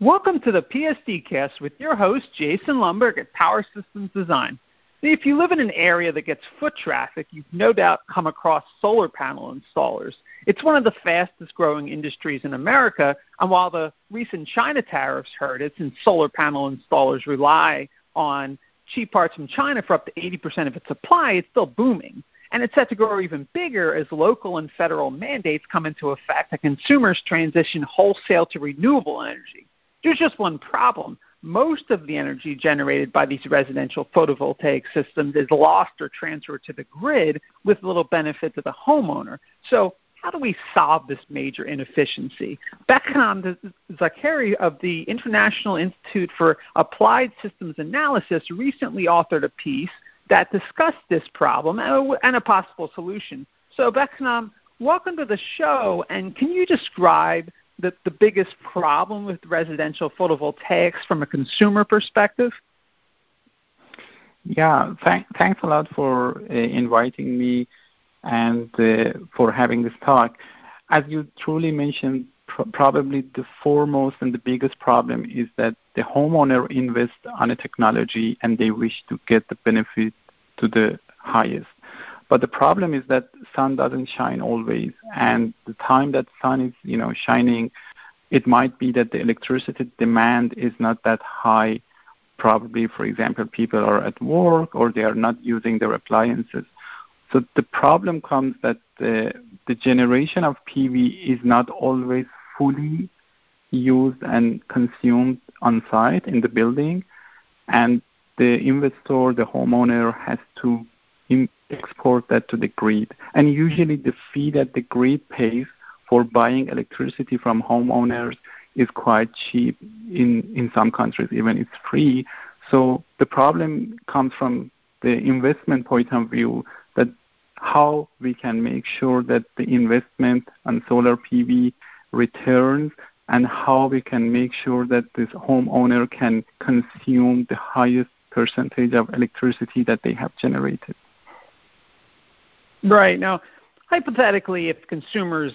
Welcome to the PSD Cast with your host, Jason Lomberg at Power Systems Design. If you live in an area that gets foot traffic, you've no doubt come across solar panel installers. It's one of the fastest growing industries in America, and while the recent China tariffs hurt it, since solar panel installers rely on cheap parts from China for up to 80% of its supply, it's still booming. And it's set to grow even bigger as local and federal mandates come into effect and consumers transition wholesale to renewable energy. There's just one problem. Most of the energy generated by these residential photovoltaic systems is lost or transferred to the grid with little benefit to the homeowner. So how do we solve this major inefficiency? Behnam Zakeri of the International Institute for Applied Systems Analysis recently authored a piece that discussed this problem and a possible solution. So, Behnam, welcome to the show, and can you describe the, the biggest problem with residential photovoltaics from a consumer perspective? Yeah, thank, thanks a lot for uh, inviting me and uh, for having this talk. As you truly mentioned, pr- probably the foremost and the biggest problem is that the homeowner invests on a technology and they wish to get the benefit to the highest. But the problem is that sun doesn't shine always, and the time that sun is, you know, shining, it might be that the electricity demand is not that high. Probably, for example, people are at work or they are not using their appliances. So the problem comes that the, the generation of PV is not always fully used and consumed on site in the building, and the investor, the homeowner, has to export that to the grid. And usually the fee that the grid pays for buying electricity from homeowners is quite cheap. In, in some countries, even it's free. So the problem comes from the investment point of view that how we can make sure that the investment on solar PV returns and how we can make sure that this homeowner can consume the highest percentage of electricity that they have generated. Right. Now, hypothetically, if consumers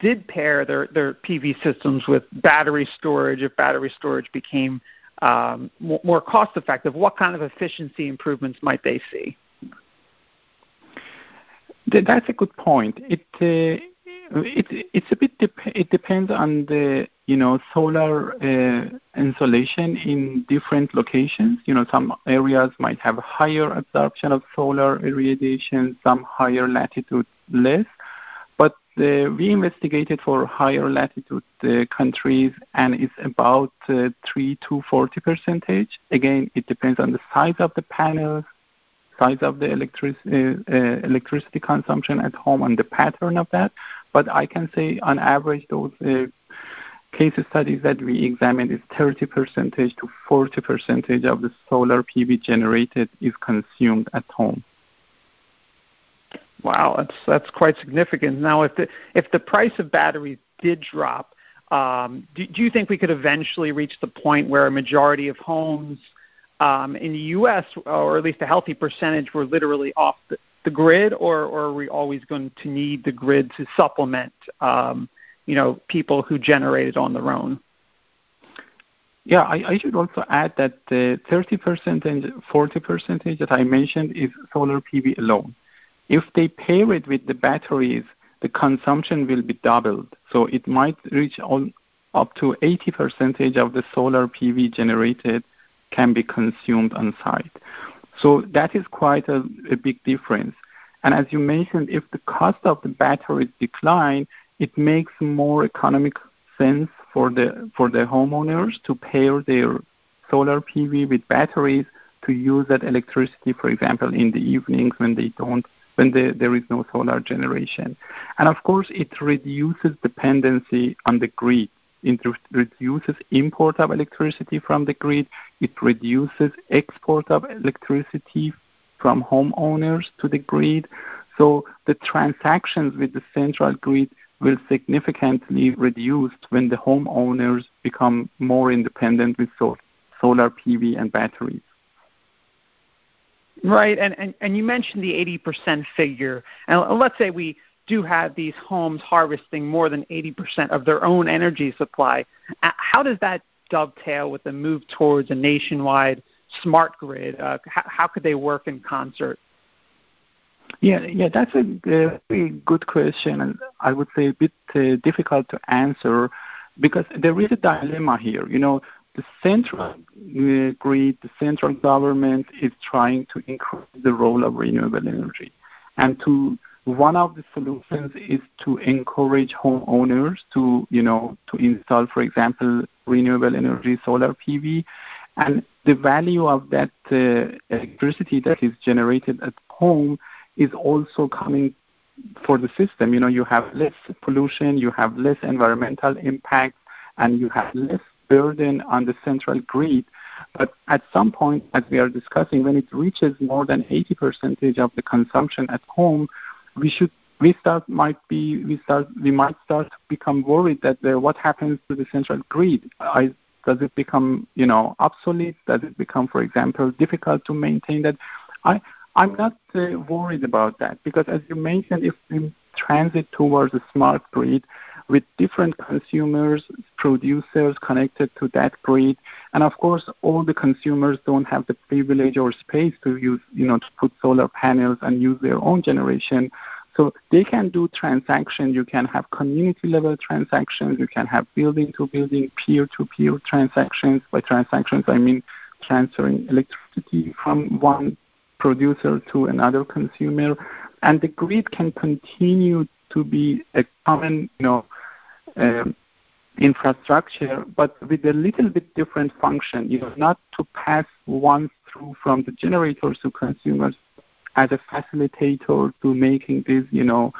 did pair their, their PV systems with battery storage, if battery storage became um, more, cost effective, what kind of efficiency improvements might they see? That's a good point. It uh, it it's a bit dep- it depends on the you know solar uh, in different locations. You know some areas might have higher absorption of solar irradiation, some higher latitude less. But uh, we investigated for higher latitude uh, countries, and it's about uh, three to forty percentage. Again, it depends on the size of the panels, size of the electric, uh, uh, electricity consumption at home, and the pattern of that. But I can say on average, those uh, case studies that we examined is 30 percentage to 40 percentage of the solar PV generated is consumed at home. Wow, that's that's quite significant. Now, if the if the price of batteries did drop, um, do, do you think we could eventually reach the point where a majority of homes um, in the U.S., or at least a healthy percentage, were literally off the, the grid, or, or are we always going to need the grid to supplement, um, you know, people who generate it on their own? Yeah, I, I should also add that the 30% and 40% that I mentioned is solar PV alone. If they pair it with the batteries, the consumption will be doubled. So it might reach all, up to 80% of the solar PV generated can be consumed on site. So that is quite a, a big difference. And as you mentioned, if the cost of the batteries decline, it makes more economic sense for the for the homeowners to pair their solar PV with batteries to use that electricity, for example, in the evenings when they don't when the, there is no solar generation. And of course, it reduces dependency on the grid. It reduces import of electricity from the grid. It reduces export of electricity from homeowners to the grid. So the transactions with the central grid will significantly reduce when the homeowners become more independent with solar PV and batteries. Right, and, and, and you mentioned the 80% figure. And let's say we do have these homes harvesting more than 80% of their own energy supply. How does that dovetail with the move towards a nationwide smart grid? Uh, how, how could they work in concert? Yeah, yeah, that's a very good question, and I would say a bit uh, difficult to answer because there is a dilemma here. You know, the central uh, grid, the central government is trying to increase the role of renewable energy, and to one of the solutions is to encourage homeowners to, you know, to install, for example, renewable energy solar PV, and the value of that uh, electricity that is generated at home is also coming for the system. You know, you have less pollution, you have less environmental impact, and you have less burden on the central grid. But at some point, as we are discussing, when it reaches more than 80% of the consumption at home, we should we start might be we start we might start to become worried that what happens to the central grid? I, does it become you know obsolete? Does it become, for example, difficult to maintain that? I I'm not uh, worried about that because, as you mentioned, if we transit towards a smart grid with different consumers, producers connected to that grid, and of course, all the consumers don't have the privilege or space to use, you know, to put solar panels and use their own generation. So they can do transactions. You can have community level transactions. You can have building to building, peer to peer transactions. By transactions, I mean transferring electricity from one producer to another consumer, and the grid can continue to be a common, you know, um, infrastructure, but with a little bit different function. You know, not to pass one through from the generators to consumers as a facilitator to making this, you know,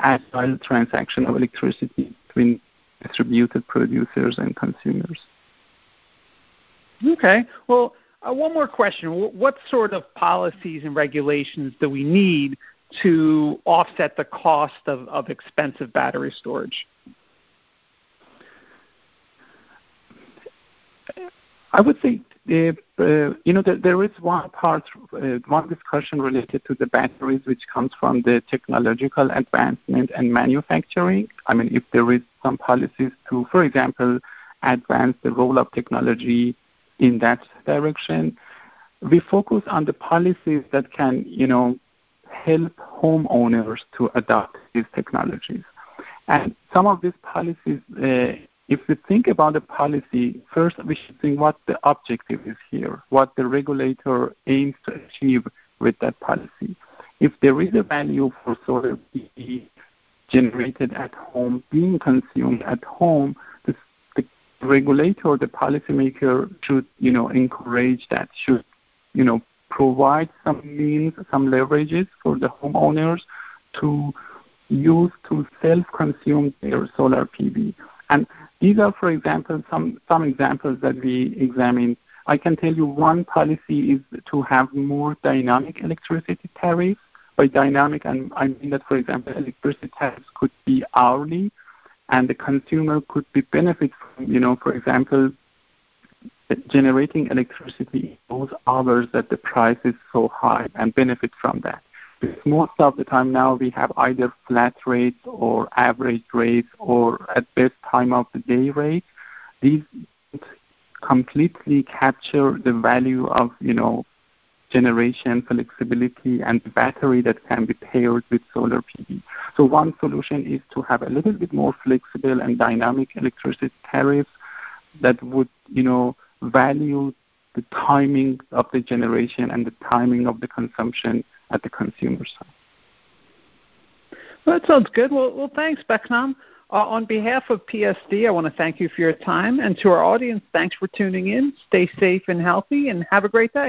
agile transaction of electricity between distributed producers and consumers. Okay. Well, uh, one more question. What sort of policies and regulations do we need to offset the cost of, of expensive battery storage? I would say, uh, uh, you know, there, there is one part, uh, one discussion related to the batteries, which comes from the technological advancement and manufacturing. I mean, if there is some policies to, for example, advance the role of technology in that direction. We focus on the policies that can, you know, help homeowners to adopt these technologies. And some of these policies, uh, if we think about the policy, first we should think what the objective is here, what the regulator aims to achieve with that policy. If there is a value for solar PV generated at home, being consumed at home, the, the regulator, the policymaker should, you know, encourage that, should, you know, provide some means, some leverages for the homeowners to use to self-consume their solar PV. And these are, for example, some, some examples that we examined. I can tell you one policy is to have more dynamic electricity tariffs. By dynamic, I mean that, for example, electricity tariffs could be hourly and the consumer could be benefit from, you know, for example, generating electricity those hours that the price is so high and benefit from that. Most of the time now we have either flat rates or average rates or at best time of the day rates. These completely capture the value of, you know, generation flexibility and battery that can be paired with solar PV. So one solution is to have a little bit more flexible and dynamic electricity tariffs that would, you know, value the timing of the generation and the timing of the consumption at the consumer side. Well, that sounds good. Well, well thanks, Behnam. Uh, on behalf of PSD, I want to thank you for your time. And to our audience, thanks for tuning in. Stay safe and healthy, and have a great day.